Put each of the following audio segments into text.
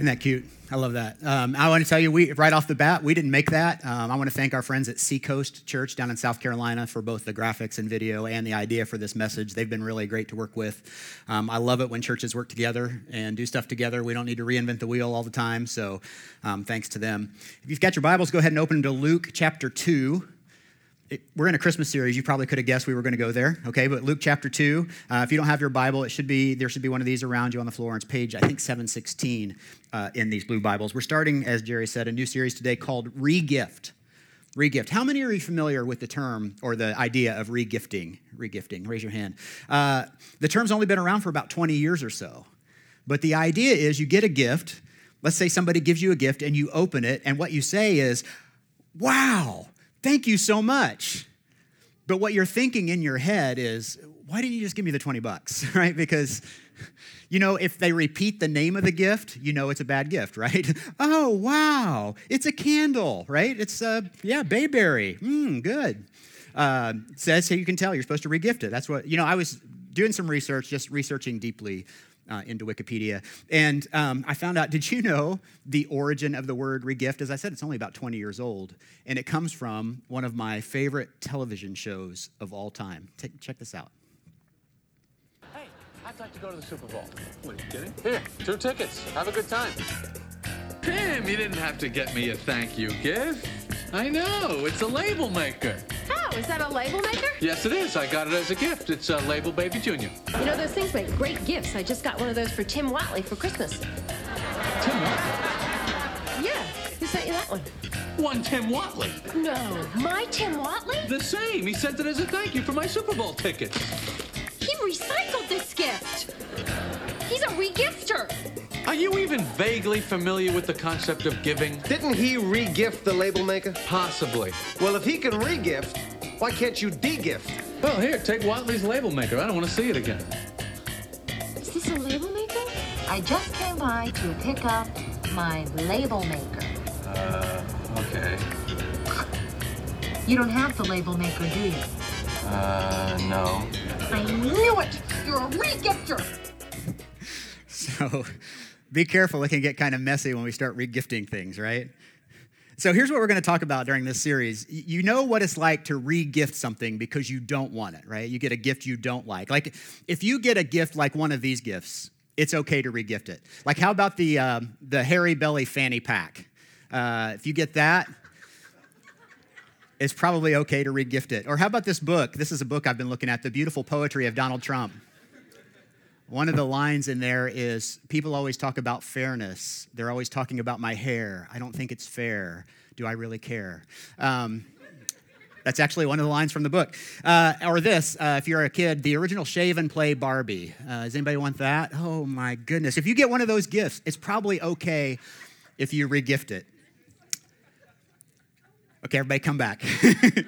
Isn't that cute? I love that. Um, I want to tell you, we right off the bat, we didn't make that. Um, I want to thank our friends at Seacoast Church down in South Carolina for both the graphics and video and the idea for this message. They've been really great to work with. Um, I love it when churches work together and do stuff together. We don't need to reinvent the wheel all the time. So, um, thanks to them. If you've got your Bibles, go ahead and open to Luke chapter two it, we're in a Christmas series. You probably could have guessed we were going to go there, okay? But Luke chapter 2, uh, if you don't have your Bible, it should be, there should be one of these around you on the floor. It's page, I think, 716 uh, in these blue Bibles. We're starting, as Jerry said, a new series today called Regift. Regift. How many are you familiar with the term or the idea of regifting? Regifting, raise your hand. Uh, the term's only been around for about 20 years or so. But the idea is you get a gift. Let's say somebody gives you a gift and you open it, and what you say is, wow, Thank you so much. But what you're thinking in your head is, why didn't you just give me the 20 bucks, right? Because, you know, if they repeat the name of the gift, you know it's a bad gift, right? oh, wow, it's a candle, right? It's, uh, yeah, bayberry. Mmm, good. Uh, says so you can tell you're supposed to regift it. That's what, you know, I was doing some research, just researching deeply uh, into Wikipedia. And um, I found out, did you know the origin of the word regift? As I said, it's only about 20 years old. And it comes from one of my favorite television shows of all time. Take, check this out. Hey, I'd like to go to the Super Bowl. What, are you kidding? Here, two tickets. Have a good time. Tim, you didn't have to get me a thank you gift. I know, it's a label maker. Oh, is that a label maker? Yes, it is. I got it as a gift. It's a Label Baby Junior. You know, those things make great gifts. I just got one of those for Tim Whatley for Christmas. Tim Whatley? Yeah, who sent you that one? One Tim Whatley. No, my Tim Whatley? The same. He sent it as a thank you for my Super Bowl ticket. He recycled this gift. He's a regifter. Are you even vaguely familiar with the concept of giving? Didn't he re-gift the label maker? Possibly. Well, if he can re-gift, why can't you de-gift? Well, here, take Whatley's label maker. I don't want to see it again. Is this a label maker? I just came by to pick up my label maker. Uh, okay. You don't have the label maker, do you? Uh, no. I knew it! You're a regifter! So be careful, it can get kind of messy when we start regifting things, right? So here's what we're going to talk about during this series. You know what it's like to re-gift something because you don't want it, right? You get a gift you don't like. Like if you get a gift like one of these gifts, it's okay to re-gift it. Like how about the uh, the hairy belly fanny pack? Uh, if you get that, it's probably okay to re-gift it. Or how about this book? This is a book I've been looking at, The Beautiful Poetry of Donald Trump. One of the lines in there is people always talk about fairness. They're always talking about my hair. I don't think it's fair. Do I really care? Um, that's actually one of the lines from the book. Uh, or this, uh, if you're a kid, the original Shave and Play Barbie. Uh, does anybody want that? Oh my goodness. If you get one of those gifts, it's probably okay if you regift it. Okay, everybody come back. you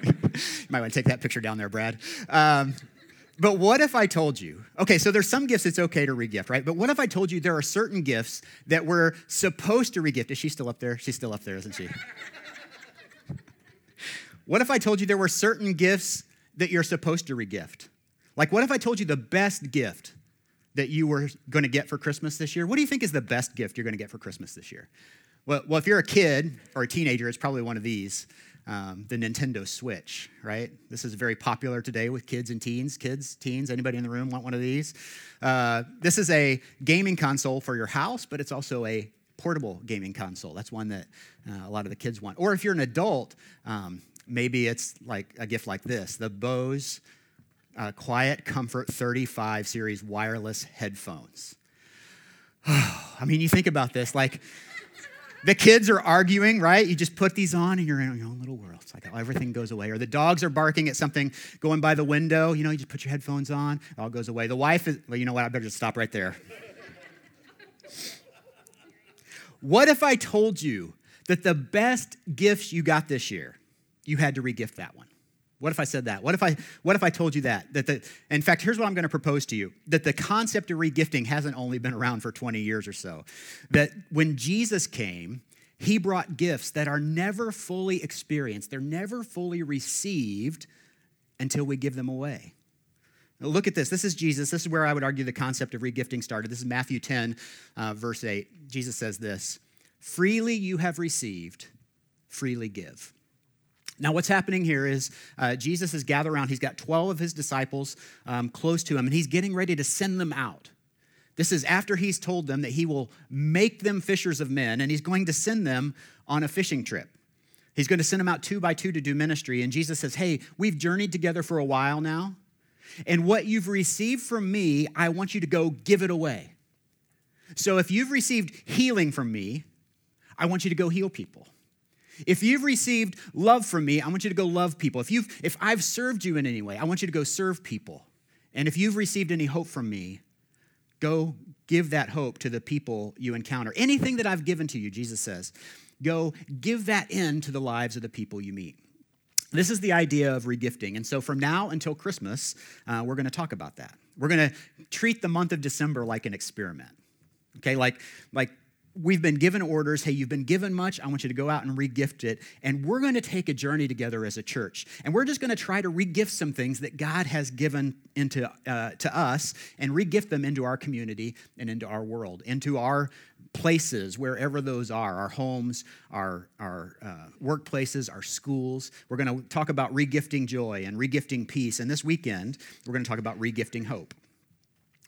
might want to take that picture down there, Brad. Um, but what if I told you, okay, so there's some gifts it's okay to regift, right? But what if I told you there are certain gifts that we're supposed to regift? Is she still up there? She's still up there, isn't she? what if I told you there were certain gifts that you're supposed to regift? Like, what if I told you the best gift that you were going to get for Christmas this year? What do you think is the best gift you're going to get for Christmas this year? Well, well, if you're a kid or a teenager, it's probably one of these um, the Nintendo Switch, right? This is very popular today with kids and teens. Kids, teens, anybody in the room want one of these? Uh, this is a gaming console for your house, but it's also a portable gaming console. That's one that uh, a lot of the kids want. Or if you're an adult, um, maybe it's like a gift like this the Bose uh, Quiet Comfort 35 series wireless headphones. I mean, you think about this, like, the kids are arguing, right? You just put these on and you're in your own little world. It's like everything goes away. Or the dogs are barking at something going by the window. You know, you just put your headphones on, it all goes away. The wife is, well, you know what? I better just stop right there. what if I told you that the best gifts you got this year, you had to regift that one? What if I said that? What if I what if I told you that? That the in fact, here's what I'm going to propose to you. That the concept of regifting hasn't only been around for 20 years or so. That when Jesus came, he brought gifts that are never fully experienced. They're never fully received until we give them away. Look at this. This is Jesus. This is where I would argue the concept of regifting started. This is Matthew 10, uh, verse 8. Jesus says this Freely you have received, freely give. Now, what's happening here is uh, Jesus has gathered around. He's got 12 of his disciples um, close to him, and he's getting ready to send them out. This is after he's told them that he will make them fishers of men, and he's going to send them on a fishing trip. He's going to send them out two by two to do ministry. And Jesus says, Hey, we've journeyed together for a while now, and what you've received from me, I want you to go give it away. So if you've received healing from me, I want you to go heal people. If you've received love from me, I want you to go love people. If, you've, if I've served you in any way, I want you to go serve people. And if you've received any hope from me, go give that hope to the people you encounter. Anything that I've given to you, Jesus says, go give that in to the lives of the people you meet. This is the idea of regifting. And so from now until Christmas, uh, we're going to talk about that. We're going to treat the month of December like an experiment. Okay, like, like we've been given orders hey you've been given much i want you to go out and regift it. And we're going to take a journey together as a church. And we're just going to try to regift some things that god has given into uh, to us and regift them into our community and into our world into our places wherever those are our homes our, our uh, workplaces our schools. We're going to talk about regifting joy and regifting peace. And this weekend we're going to talk about regifting hope.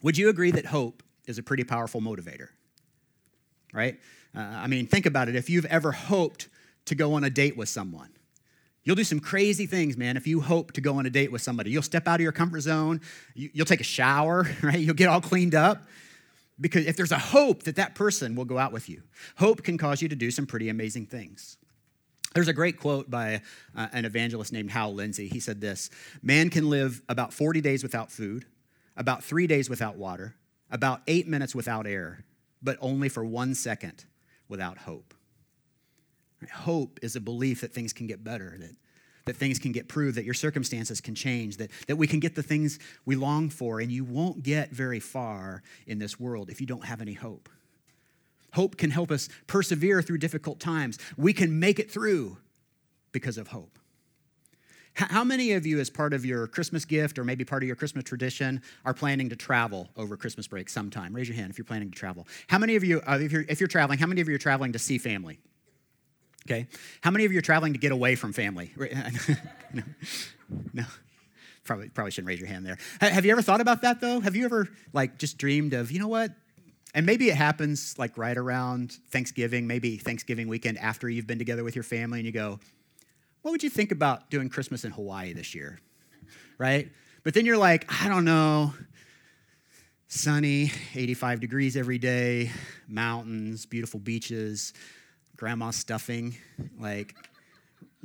Would you agree that hope is a pretty powerful motivator right? Uh, I mean, think about it. If you've ever hoped to go on a date with someone, You'll do some crazy things, man, if you hope to go on a date with somebody. You'll step out of your comfort zone, you'll take a shower, right? You'll get all cleaned up. Because if there's a hope that that person will go out with you, hope can cause you to do some pretty amazing things. There's a great quote by uh, an evangelist named Hal Lindsey. He said this Man can live about 40 days without food, about three days without water, about eight minutes without air, but only for one second without hope. Hope is a belief that things can get better, that, that things can get proved, that your circumstances can change, that, that we can get the things we long for, and you won't get very far in this world if you don't have any hope. Hope can help us persevere through difficult times. We can make it through because of hope. How many of you, as part of your Christmas gift or maybe part of your Christmas tradition, are planning to travel over Christmas break sometime? Raise your hand if you're planning to travel. How many of you, uh, if, you're, if you're traveling, how many of you are traveling to see family? Okay. How many of you are traveling to get away from family? no. no. Probably, probably shouldn't raise your hand there. Have you ever thought about that though? Have you ever like just dreamed of, you know what? And maybe it happens like right around Thanksgiving, maybe Thanksgiving weekend after you've been together with your family, and you go, what would you think about doing Christmas in Hawaii this year? Right? But then you're like, I don't know. Sunny, 85 degrees every day, mountains, beautiful beaches, grandma stuffing, like,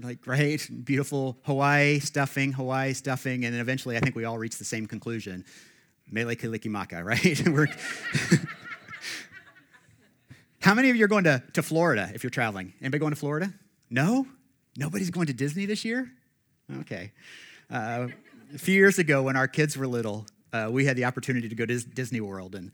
like right, beautiful Hawaii stuffing, Hawaii stuffing, and then eventually I think we all reach the same conclusion. Mele Kalikimaka, right? How many of you are going to, to Florida if you're traveling? Anybody going to Florida? No? Nobody's going to Disney this year? Okay. Uh, a few years ago, when our kids were little, uh, we had the opportunity to go to Disney World, and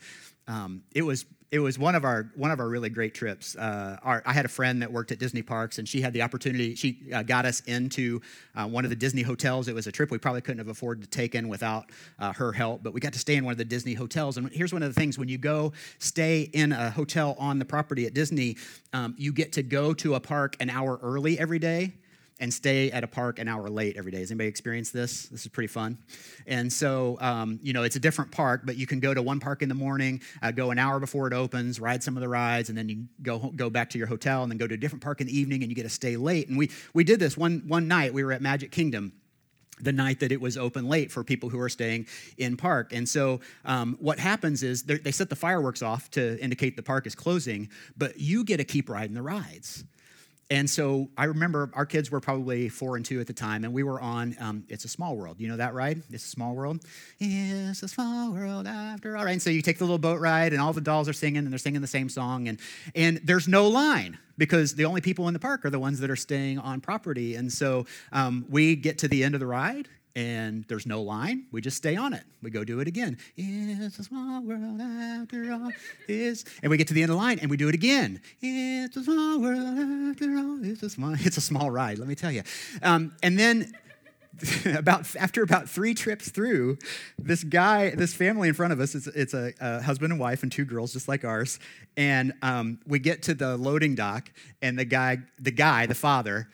um, it was it was one of our one of our really great trips. Uh, our, I had a friend that worked at Disney parks, and she had the opportunity. She uh, got us into uh, one of the Disney hotels. It was a trip we probably couldn't have afforded to take in without uh, her help, but we got to stay in one of the Disney hotels. And here's one of the things: when you go stay in a hotel on the property at Disney, um, you get to go to a park an hour early every day and stay at a park an hour late every day. Has anybody experienced this? This is pretty fun. And so, um, you know, it's a different park, but you can go to one park in the morning, uh, go an hour before it opens, ride some of the rides, and then you go go back to your hotel, and then go to a different park in the evening, and you get to stay late. And we we did this one one night. We were at Magic Kingdom the night that it was open late for people who are staying in park. And so, um, what happens is they set the fireworks off to indicate the park is closing, but you get to keep riding the rides. And so I remember our kids were probably four and two at the time, and we were on um, It's a Small World. You know that ride? It's a Small World. It's a small world after all. Right? And so you take the little boat ride, and all the dolls are singing, and they're singing the same song, and, and there's no line because the only people in the park are the ones that are staying on property. And so um, we get to the end of the ride, and there's no line. We just stay on it. We go do it again. It's a small world after all. It's, and we get to the end of the line and we do it again. It's a small world after all. It's a small, it's a small ride, let me tell you. Um, and then about after about three trips through, this guy, this family in front of us, it's, it's a, a husband and wife and two girls, just like ours. And um, we get to the loading dock, and the guy, the guy, the father,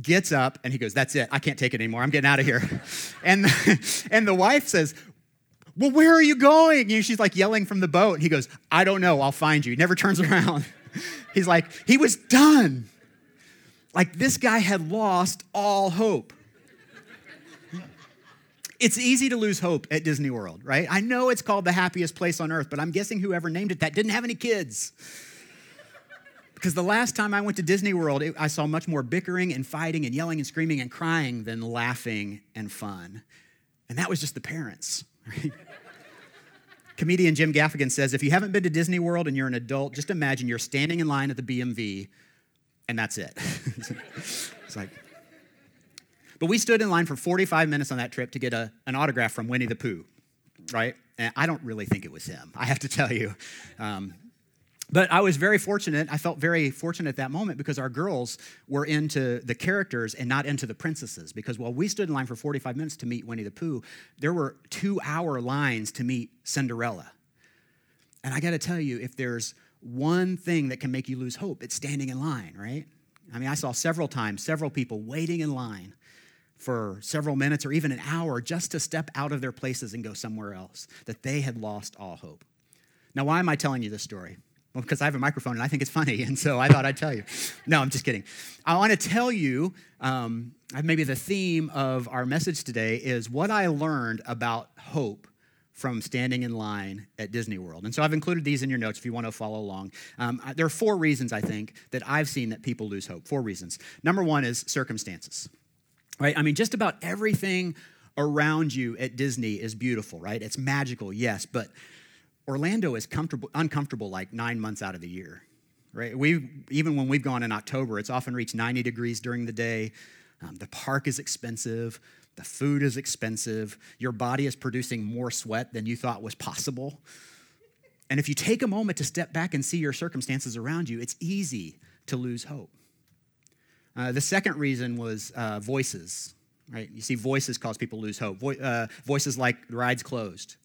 gets up and he goes, "That's it. I can't take it anymore. I'm getting out of here." and and the wife says, "Well, where are you going?" And she's like yelling from the boat. And he goes, "I don't know. I'll find you." He never turns around. He's like, he was done. Like this guy had lost all hope. It's easy to lose hope at Disney World, right? I know it's called the happiest place on earth, but I'm guessing whoever named it that didn't have any kids. Because the last time I went to Disney World, it, I saw much more bickering and fighting and yelling and screaming and crying than laughing and fun. And that was just the parents. Right? Comedian Jim Gaffigan says if you haven't been to Disney World and you're an adult, just imagine you're standing in line at the BMV and that's it. it's like, but we stood in line for 45 minutes on that trip to get a, an autograph from Winnie the Pooh, right? And I don't really think it was him, I have to tell you. Um, but I was very fortunate. I felt very fortunate at that moment because our girls were into the characters and not into the princesses. Because while we stood in line for 45 minutes to meet Winnie the Pooh, there were two hour lines to meet Cinderella. And I got to tell you, if there's one thing that can make you lose hope, it's standing in line, right? I mean, I saw several times, several people waiting in line for several minutes or even an hour just to step out of their places and go somewhere else, that they had lost all hope. Now, why am I telling you this story? Well, because I have a microphone and I think it's funny, and so I thought I'd tell you. No, I'm just kidding. I want to tell you um, maybe the theme of our message today is what I learned about hope from standing in line at Disney World. And so I've included these in your notes if you want to follow along. Um, there are four reasons, I think, that I've seen that people lose hope. Four reasons. Number one is circumstances, right? I mean, just about everything around you at Disney is beautiful, right? It's magical, yes, but Orlando is comfortable, uncomfortable like nine months out of the year, right? We even when we've gone in October, it's often reached 90 degrees during the day. Um, the park is expensive. The food is expensive. Your body is producing more sweat than you thought was possible. And if you take a moment to step back and see your circumstances around you, it's easy to lose hope. Uh, the second reason was uh, voices, right? You see, voices cause people lose hope. Vo- uh, voices like ride's closed,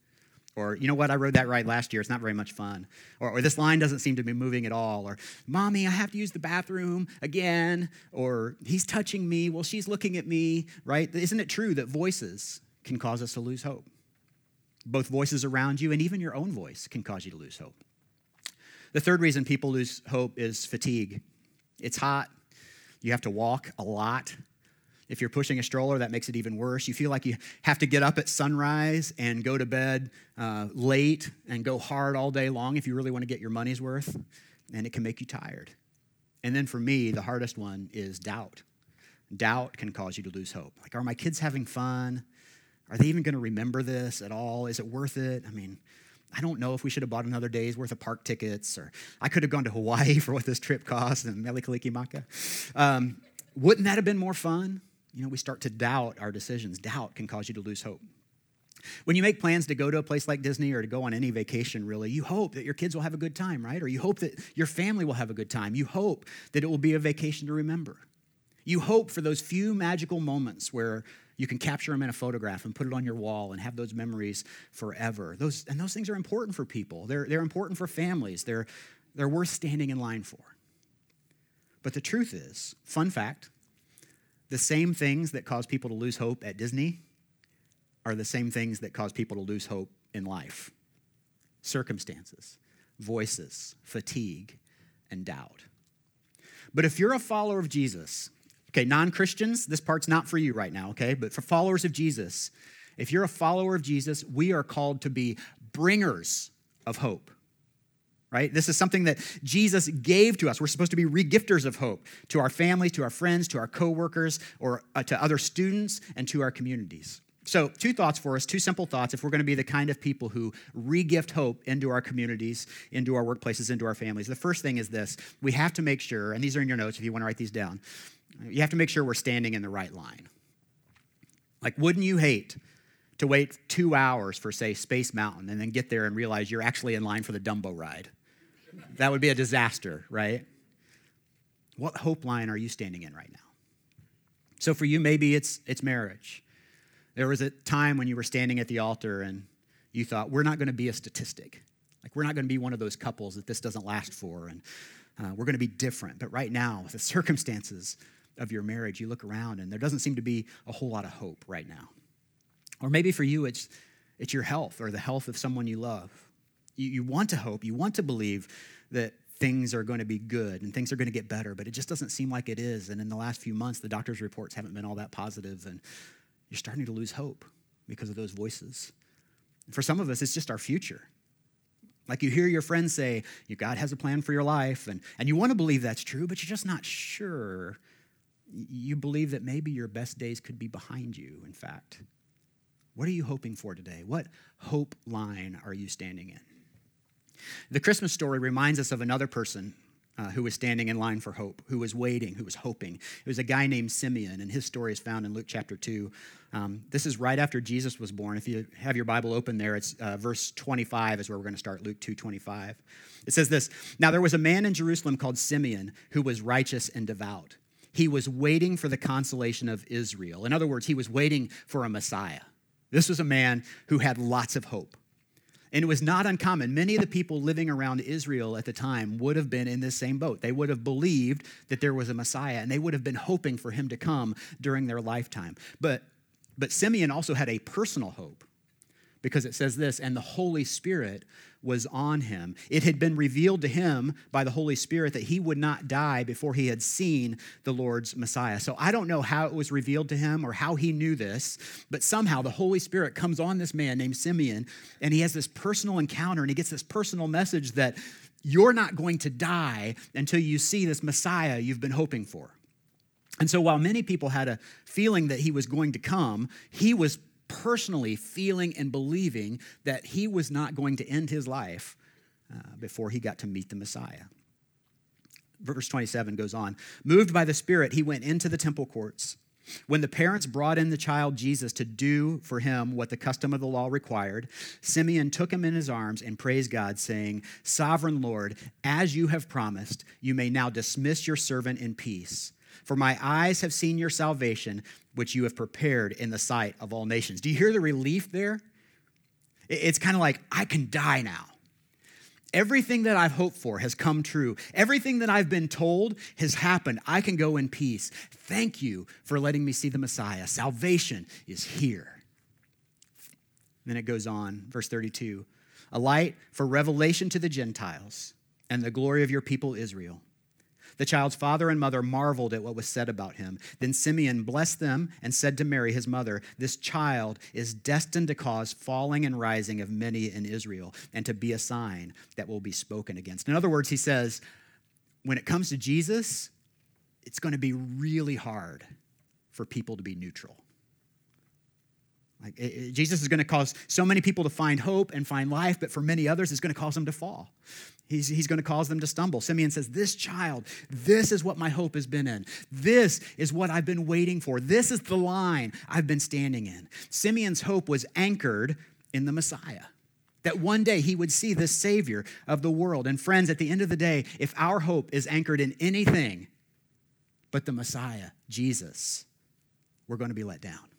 or, you know what, I rode that ride last year. It's not very much fun. Or, or, this line doesn't seem to be moving at all. Or, mommy, I have to use the bathroom again. Or, he's touching me. Well, she's looking at me, right? Isn't it true that voices can cause us to lose hope? Both voices around you and even your own voice can cause you to lose hope. The third reason people lose hope is fatigue. It's hot. You have to walk a lot. If you're pushing a stroller, that makes it even worse. You feel like you have to get up at sunrise and go to bed uh, late and go hard all day long if you really want to get your money's worth, and it can make you tired. And then for me, the hardest one is doubt. Doubt can cause you to lose hope. Like, are my kids having fun? Are they even going to remember this at all? Is it worth it? I mean, I don't know if we should have bought another day's worth of park tickets, or I could have gone to Hawaii for what this trip cost and Mele Kalikimaka. Um, wouldn't that have been more fun? You know, we start to doubt our decisions. Doubt can cause you to lose hope. When you make plans to go to a place like Disney or to go on any vacation, really, you hope that your kids will have a good time, right? Or you hope that your family will have a good time. You hope that it will be a vacation to remember. You hope for those few magical moments where you can capture them in a photograph and put it on your wall and have those memories forever. Those, and those things are important for people. They're, they're important for families. They're, they're worth standing in line for. But the truth is, fun fact, the same things that cause people to lose hope at Disney are the same things that cause people to lose hope in life circumstances, voices, fatigue, and doubt. But if you're a follower of Jesus, okay, non Christians, this part's not for you right now, okay? But for followers of Jesus, if you're a follower of Jesus, we are called to be bringers of hope right? This is something that Jesus gave to us. We're supposed to be regifters of hope to our families, to our friends, to our coworkers, or uh, to other students, and to our communities. So, two thoughts for us, two simple thoughts if we're going to be the kind of people who regift hope into our communities, into our workplaces, into our families. The first thing is this we have to make sure, and these are in your notes if you want to write these down, you have to make sure we're standing in the right line. Like, wouldn't you hate to wait two hours for, say, Space Mountain and then get there and realize you're actually in line for the Dumbo ride? That would be a disaster, right? What hope line are you standing in right now? So for you, maybe it's, it's marriage. There was a time when you were standing at the altar and you thought, we're not going to be a statistic. Like, we're not going to be one of those couples that this doesn't last for, and uh, we're going to be different. But right now, with the circumstances of your marriage, you look around and there doesn't seem to be a whole lot of hope right now. Or maybe for you, it's, it's your health or the health of someone you love. You, you want to hope, you want to believe that things are going to be good and things are going to get better, but it just doesn't seem like it is. And in the last few months, the doctor's reports haven't been all that positive, and you're starting to lose hope because of those voices. For some of us, it's just our future. Like you hear your friends say, God has a plan for your life, and, and you want to believe that's true, but you're just not sure. You believe that maybe your best days could be behind you, in fact. What are you hoping for today? What hope line are you standing in? The Christmas story reminds us of another person uh, who was standing in line for hope, who was waiting, who was hoping. It was a guy named Simeon, and his story is found in Luke chapter 2. Um, this is right after Jesus was born. If you have your Bible open there, it's uh, verse 25 is where we're going to start, Luke 2 25. It says this Now there was a man in Jerusalem called Simeon who was righteous and devout. He was waiting for the consolation of Israel. In other words, he was waiting for a Messiah. This was a man who had lots of hope. And it was not uncommon. Many of the people living around Israel at the time would have been in this same boat. They would have believed that there was a Messiah and they would have been hoping for him to come during their lifetime. But, but Simeon also had a personal hope because it says this, and the Holy Spirit was on him. It had been revealed to him by the Holy Spirit that he would not die before he had seen the Lord's Messiah. So I don't know how it was revealed to him or how he knew this, but somehow the Holy Spirit comes on this man named Simeon, and he has this personal encounter and he gets this personal message that you're not going to die until you see this Messiah you've been hoping for. And so while many people had a feeling that he was going to come, he was personally feeling and believing that he was not going to end his life uh, before he got to meet the Messiah. Verse 27 goes on Moved by the Spirit, he went into the temple courts. When the parents brought in the child Jesus to do for him what the custom of the law required, Simeon took him in his arms and praised God, saying, Sovereign Lord, as you have promised, you may now dismiss your servant in peace. For my eyes have seen your salvation, which you have prepared in the sight of all nations. Do you hear the relief there? It's kind of like, I can die now. Everything that I've hoped for has come true. Everything that I've been told has happened. I can go in peace. Thank you for letting me see the Messiah. Salvation is here. Then it goes on, verse 32 a light for revelation to the Gentiles and the glory of your people Israel. The child's father and mother marveled at what was said about him. Then Simeon blessed them and said to Mary, his mother, This child is destined to cause falling and rising of many in Israel, and to be a sign that will be spoken against. In other words, he says, when it comes to Jesus, it's going to be really hard for people to be neutral. Like, it, it, Jesus is going to cause so many people to find hope and find life, but for many others, it's going to cause them to fall. He's, he's going to cause them to stumble. Simeon says, This child, this is what my hope has been in. This is what I've been waiting for. This is the line I've been standing in. Simeon's hope was anchored in the Messiah. That one day he would see the Savior of the world. And friends, at the end of the day, if our hope is anchored in anything but the Messiah, Jesus, we're going to be let down.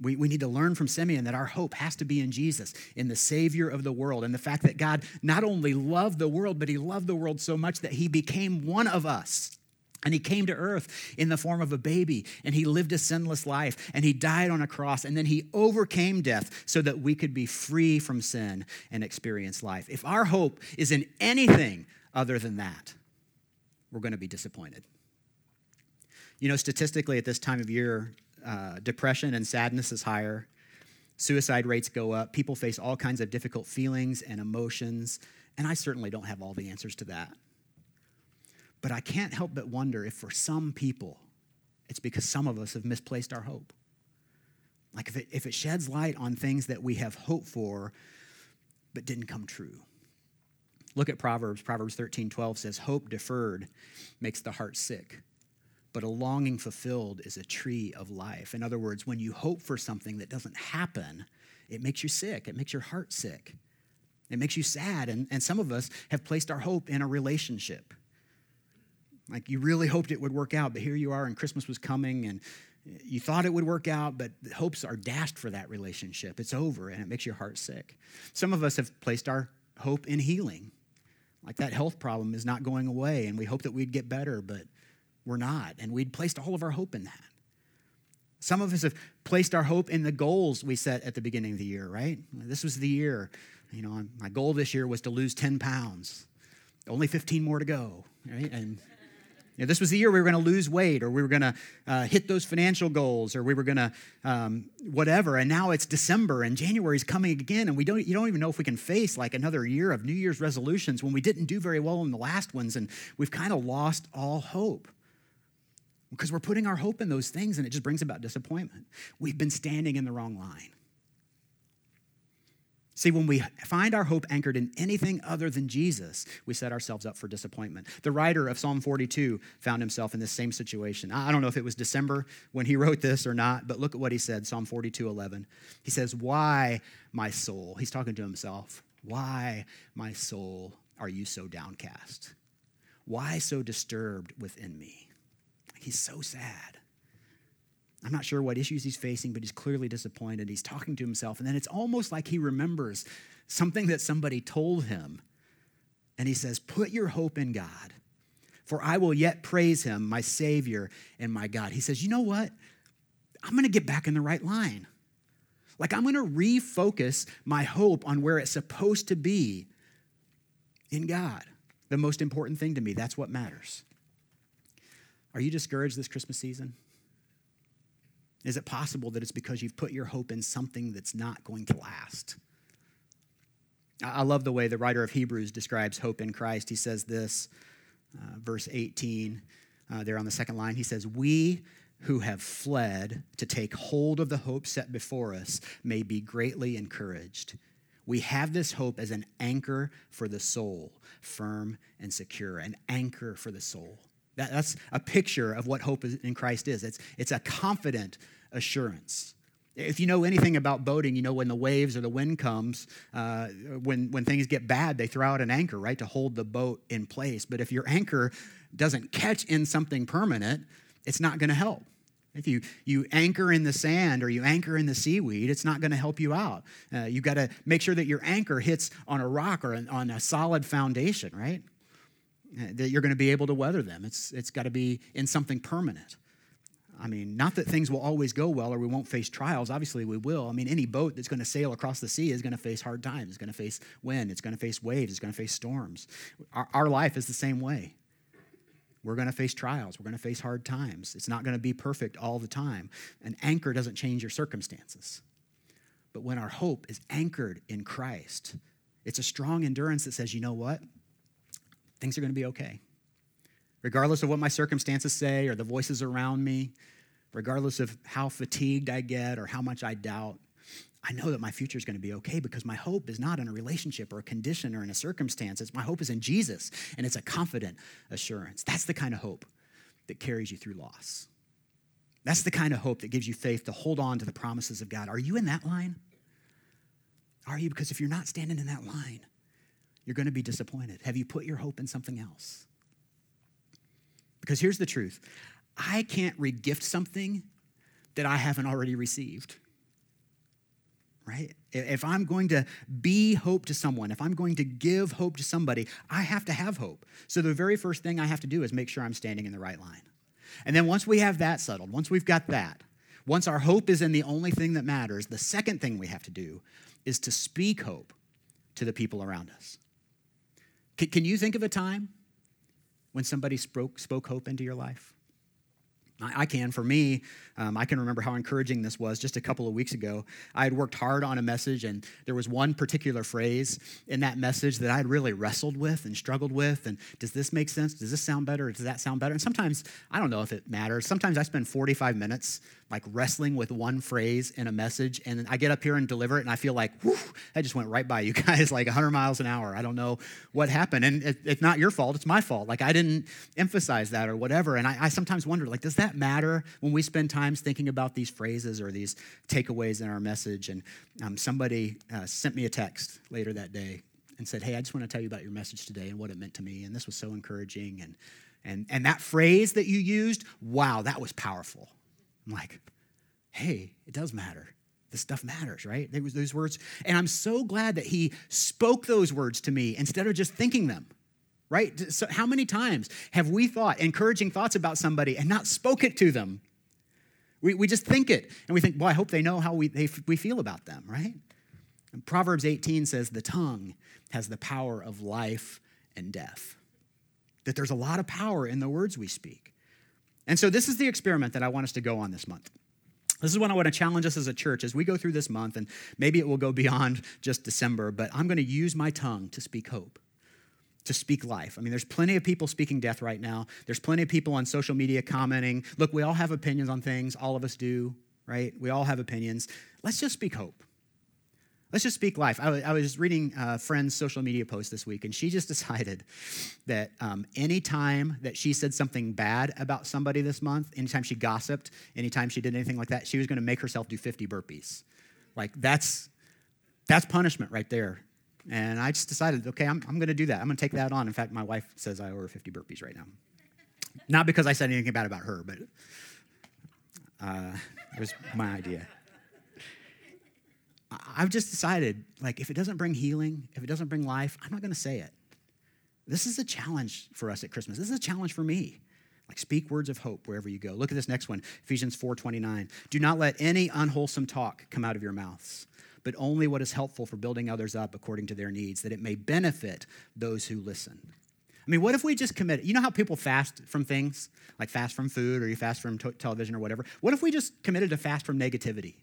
We, we need to learn from Simeon that our hope has to be in Jesus, in the Savior of the world, and the fact that God not only loved the world, but He loved the world so much that He became one of us. And he came to earth in the form of a baby, and he lived a sinless life, and he died on a cross, and then he overcame death so that we could be free from sin and experience life. If our hope is in anything other than that, we're going to be disappointed. You know, statistically, at this time of year, uh, depression and sadness is higher. Suicide rates go up. People face all kinds of difficult feelings and emotions. And I certainly don't have all the answers to that. But I can't help but wonder if for some people, it's because some of us have misplaced our hope. Like if it, if it sheds light on things that we have hoped for but didn't come true. Look at Proverbs. Proverbs 13 12 says, Hope deferred makes the heart sick, but a longing fulfilled is a tree of life. In other words, when you hope for something that doesn't happen, it makes you sick, it makes your heart sick, it makes you sad. And, and some of us have placed our hope in a relationship. Like you really hoped it would work out, but here you are, and Christmas was coming, and you thought it would work out, but the hopes are dashed for that relationship. It's over and it makes your heart sick. Some of us have placed our hope in healing. Like that health problem is not going away, and we hope that we'd get better, but we're not. And we'd placed all of our hope in that. Some of us have placed our hope in the goals we set at the beginning of the year, right? This was the year. You know, my goal this year was to lose 10 pounds. Only 15 more to go, right? And you know, this was the year we were going to lose weight or we were going to uh, hit those financial goals or we were going to um, whatever. And now it's December and January is coming again. And we don't, you don't even know if we can face like another year of New Year's resolutions when we didn't do very well in the last ones. And we've kind of lost all hope because we're putting our hope in those things and it just brings about disappointment. We've been standing in the wrong line. See, when we find our hope anchored in anything other than Jesus, we set ourselves up for disappointment. The writer of Psalm 42 found himself in this same situation. I don't know if it was December when he wrote this or not, but look at what he said Psalm 42 11. He says, Why, my soul? He's talking to himself. Why, my soul, are you so downcast? Why so disturbed within me? He's so sad. I'm not sure what issues he's facing, but he's clearly disappointed. He's talking to himself. And then it's almost like he remembers something that somebody told him. And he says, Put your hope in God, for I will yet praise him, my Savior and my God. He says, You know what? I'm going to get back in the right line. Like, I'm going to refocus my hope on where it's supposed to be in God. The most important thing to me. That's what matters. Are you discouraged this Christmas season? Is it possible that it's because you've put your hope in something that's not going to last? I love the way the writer of Hebrews describes hope in Christ. He says this, uh, verse 18, uh, there on the second line. He says, We who have fled to take hold of the hope set before us may be greatly encouraged. We have this hope as an anchor for the soul, firm and secure, an anchor for the soul. That, that's a picture of what hope in Christ is. It's, it's a confident assurance. If you know anything about boating, you know when the waves or the wind comes, uh, when, when things get bad, they throw out an anchor, right, to hold the boat in place. But if your anchor doesn't catch in something permanent, it's not going to help. If you, you anchor in the sand or you anchor in the seaweed, it's not going to help you out. Uh, you've got to make sure that your anchor hits on a rock or on a solid foundation, right? Uh, that you're going to be able to weather them. It's, it's got to be in something permanent. I mean, not that things will always go well or we won't face trials. Obviously, we will. I mean, any boat that's going to sail across the sea is going to face hard times. It's going to face wind. It's going to face waves. It's going to face storms. Our, our life is the same way. We're going to face trials. We're going to face hard times. It's not going to be perfect all the time. An anchor doesn't change your circumstances. But when our hope is anchored in Christ, it's a strong endurance that says, you know what? Things are going to be okay. Regardless of what my circumstances say or the voices around me, regardless of how fatigued I get or how much I doubt, I know that my future is going to be okay because my hope is not in a relationship or a condition or in a circumstance. It's my hope is in Jesus, and it's a confident assurance. That's the kind of hope that carries you through loss. That's the kind of hope that gives you faith to hold on to the promises of God. Are you in that line? Are you? Because if you're not standing in that line, you're going to be disappointed. Have you put your hope in something else? Because here's the truth I can't regift something that I haven't already received. Right? If I'm going to be hope to someone, if I'm going to give hope to somebody, I have to have hope. So the very first thing I have to do is make sure I'm standing in the right line. And then once we have that settled, once we've got that, once our hope is in the only thing that matters, the second thing we have to do is to speak hope to the people around us. Can you think of a time when somebody spoke, spoke hope into your life? I can. For me, um, I can remember how encouraging this was just a couple of weeks ago. I had worked hard on a message, and there was one particular phrase in that message that I had really wrestled with and struggled with. And does this make sense? Does this sound better? Does that sound better? And sometimes, I don't know if it matters. Sometimes I spend 45 minutes like wrestling with one phrase in a message, and I get up here and deliver it, and I feel like, whew, that just went right by you guys, like 100 miles an hour. I don't know what happened. And it, it's not your fault, it's my fault. Like I didn't emphasize that or whatever. And I, I sometimes wonder, like, does that matter when we spend times thinking about these phrases or these takeaways in our message? And um, somebody uh, sent me a text later that day and said, Hey, I just want to tell you about your message today and what it meant to me. And this was so encouraging. And, and, and that phrase that you used, wow, that was powerful. I'm like, hey, it does matter. This stuff matters, right? There was those words. And I'm so glad that he spoke those words to me instead of just thinking them, right? So how many times have we thought encouraging thoughts about somebody and not spoke it to them? We, we just think it and we think, well, I hope they know how we, they, we feel about them, right? And Proverbs 18 says the tongue has the power of life and death. That there's a lot of power in the words we speak. And so this is the experiment that I want us to go on this month. This is what I want to challenge us as a church as we go through this month, and maybe it will go beyond just December, but I'm going to use my tongue to speak hope, to speak life. I mean, there's plenty of people speaking death right now. There's plenty of people on social media commenting. Look, we all have opinions on things, all of us do, right? We all have opinions. Let's just speak hope. Let's just speak life. I, was reading a friend's social media post this week, and she just decided that um, anytime that she said something bad about somebody this month, anytime she gossiped, anytime she did anything like that, she was going to make herself do 50 burpees. Like, that's, that's punishment right there. And I just decided, okay, I'm, I'm going to do that. I'm going to take that on. In fact, my wife says I owe her 50 burpees right now. Not because I said anything bad about her, but uh, it was my idea. I've just decided, like, if it doesn't bring healing, if it doesn't bring life, I'm not going to say it. This is a challenge for us at Christmas. This is a challenge for me. Like, speak words of hope wherever you go. Look at this next one, Ephesians 4:29. Do not let any unwholesome talk come out of your mouths, but only what is helpful for building others up according to their needs, that it may benefit those who listen. I mean, what if we just commit? You know how people fast from things, like fast from food or you fast from t- television or whatever? What if we just committed to fast from negativity?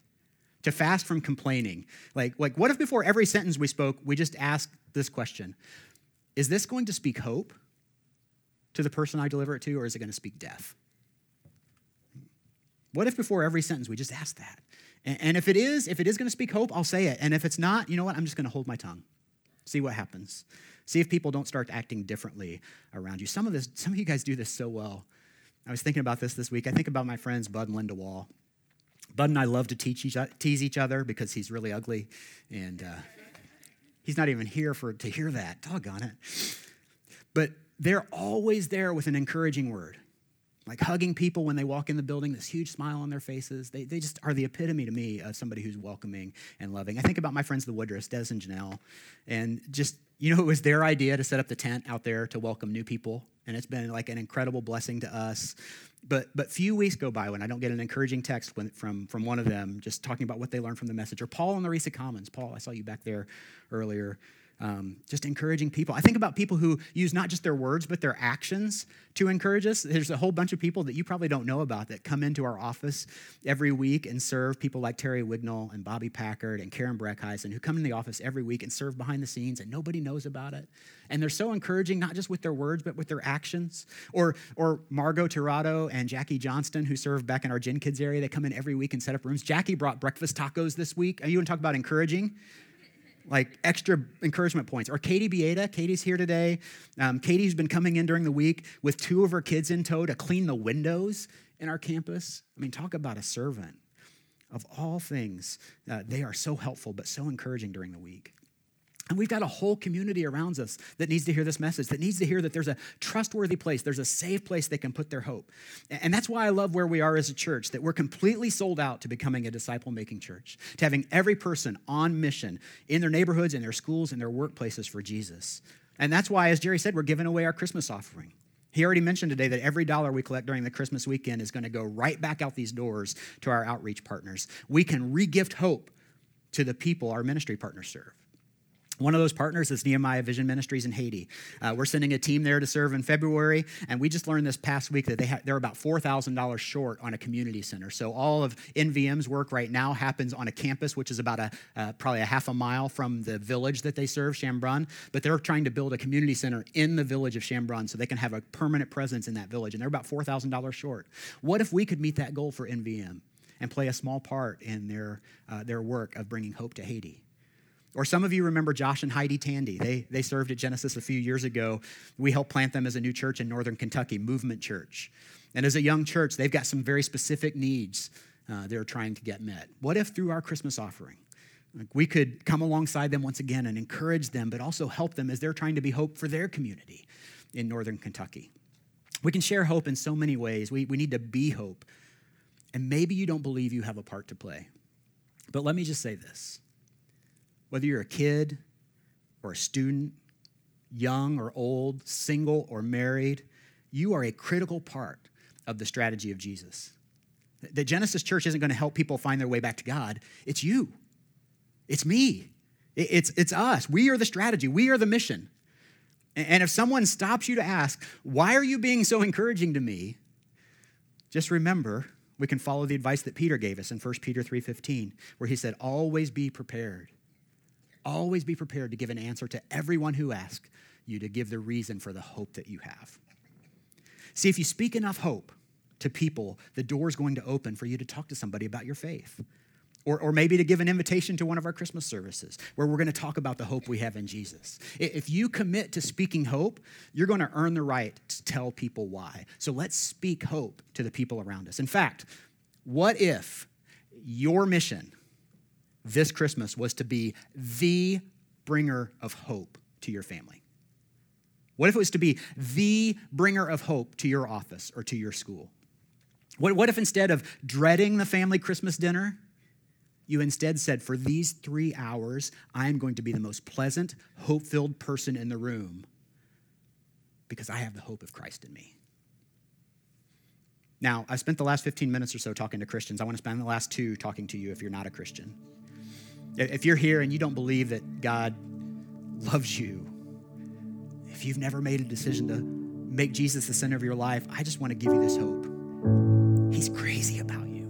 To fast from complaining. Like, like what if before every sentence we spoke, we just asked this question Is this going to speak hope to the person I deliver it to, or is it going to speak death? What if before every sentence we just ask that? And, and if it is, if it is going to speak hope, I'll say it. And if it's not, you know what? I'm just going to hold my tongue. See what happens. See if people don't start acting differently around you. Some of this, some of you guys do this so well. I was thinking about this this week. I think about my friends Bud and Linda Wall. Bud and I love to each, tease each other because he's really ugly, and uh, he's not even here for to hear that. Doggone it! But they're always there with an encouraging word, like hugging people when they walk in the building. This huge smile on their faces. They, they just are the epitome to me of somebody who's welcoming and loving. I think about my friends the Woodruffs, Des and Janelle, and just you know it was their idea to set up the tent out there to welcome new people and it's been like an incredible blessing to us. But but few weeks go by when I don't get an encouraging text when, from from one of them just talking about what they learned from the message. Or Paul in the Risa Commons. Paul, I saw you back there earlier um, just encouraging people. I think about people who use not just their words, but their actions to encourage us. There's a whole bunch of people that you probably don't know about that come into our office every week and serve people like Terry Wignall and Bobby Packard and Karen Breckheisen who come in the office every week and serve behind the scenes and nobody knows about it. And they're so encouraging, not just with their words, but with their actions. Or, or Margot Tirado and Jackie Johnston, who serve back in our Gen Kids area, they come in every week and set up rooms. Jackie brought breakfast tacos this week. Are you want to talk about encouraging? Like extra encouragement points. Or Katie Bieda, Katie's here today. Um, Katie's been coming in during the week with two of her kids in tow to clean the windows in our campus. I mean, talk about a servant. Of all things, uh, they are so helpful but so encouraging during the week. And we've got a whole community around us that needs to hear this message, that needs to hear that there's a trustworthy place, there's a safe place they can put their hope. And that's why I love where we are as a church, that we're completely sold out to becoming a disciple making church, to having every person on mission in their neighborhoods, in their schools, in their workplaces for Jesus. And that's why, as Jerry said, we're giving away our Christmas offering. He already mentioned today that every dollar we collect during the Christmas weekend is going to go right back out these doors to our outreach partners. We can regift hope to the people our ministry partners serve. One of those partners is Nehemiah Vision Ministries in Haiti. Uh, we're sending a team there to serve in February, and we just learned this past week that they ha- they're about $4,000 short on a community center. So all of NVM's work right now happens on a campus, which is about a uh, probably a half a mile from the village that they serve, Chambron. But they're trying to build a community center in the village of Chambron so they can have a permanent presence in that village, and they're about $4,000 short. What if we could meet that goal for NVM and play a small part in their uh, their work of bringing hope to Haiti? Or some of you remember Josh and Heidi Tandy. They, they served at Genesis a few years ago. We helped plant them as a new church in Northern Kentucky, Movement Church. And as a young church, they've got some very specific needs uh, they're trying to get met. What if through our Christmas offering, like we could come alongside them once again and encourage them, but also help them as they're trying to be hope for their community in Northern Kentucky? We can share hope in so many ways. We, we need to be hope And maybe you don't believe you have a part to play. But let me just say this whether you're a kid or a student, young or old, single or married, you are a critical part of the strategy of Jesus. The Genesis Church isn't going to help people find their way back to God, it's you, it's me, it's, it's us. We are the strategy, we are the mission. And if someone stops you to ask, why are you being so encouraging to me? Just remember, we can follow the advice that Peter gave us in 1 Peter 3:15, where he said, always be prepared. Always be prepared to give an answer to everyone who asks you to give the reason for the hope that you have. See, if you speak enough hope to people, the door is going to open for you to talk to somebody about your faith. Or, or maybe to give an invitation to one of our Christmas services where we're going to talk about the hope we have in Jesus. If you commit to speaking hope, you're going to earn the right to tell people why. So let's speak hope to the people around us. In fact, what if your mission this Christmas was to be the bringer of hope to your family? What if it was to be the bringer of hope to your office or to your school? What, what if instead of dreading the family Christmas dinner, you instead said, For these three hours, I am going to be the most pleasant, hope filled person in the room because I have the hope of Christ in me. Now, I spent the last 15 minutes or so talking to Christians. I want to spend the last two talking to you if you're not a Christian. If you're here and you don't believe that God loves you, if you've never made a decision to make Jesus the center of your life, I just want to give you this hope. He's crazy about you.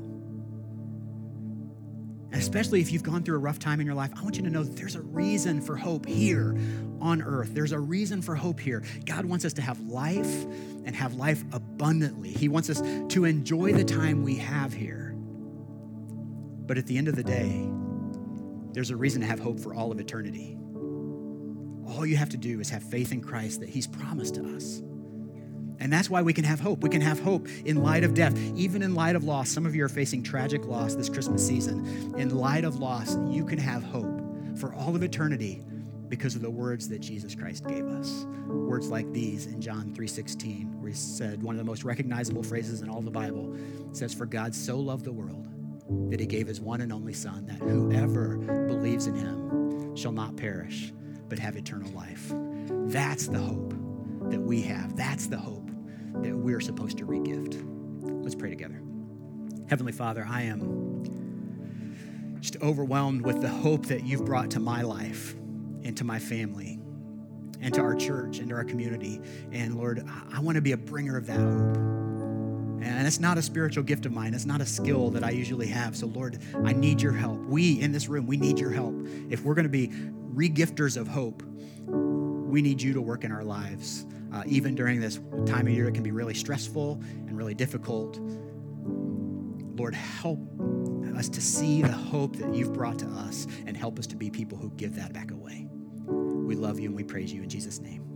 And especially if you've gone through a rough time in your life, I want you to know there's a reason for hope here on earth. There's a reason for hope here. God wants us to have life and have life abundantly. He wants us to enjoy the time we have here. But at the end of the day, there's a reason to have hope for all of eternity. All you have to do is have faith in Christ that He's promised to us. And that's why we can have hope. We can have hope in light of death, even in light of loss. Some of you are facing tragic loss this Christmas season. In light of loss, you can have hope for all of eternity because of the words that Jesus Christ gave us. Words like these in John 3:16, where he said one of the most recognizable phrases in all the Bible says, "For God so loved the world that he gave his one and only son that whoever believes in him shall not perish but have eternal life." That's the hope that we have. That's the hope that we're supposed to regift. Let's pray together. Heavenly Father, I am just overwhelmed with the hope that you've brought to my life and to my family and to our church and to our community. And Lord, I want to be a bringer of that hope. And it's not a spiritual gift of mine. It's not a skill that I usually have. So, Lord, I need your help. We in this room, we need your help. If we're going to be regifters of hope, we need you to work in our lives uh, even during this time of year, it can be really stressful and really difficult. Lord, help us to see the hope that you've brought to us and help us to be people who give that back away. We love you and we praise you in Jesus' name.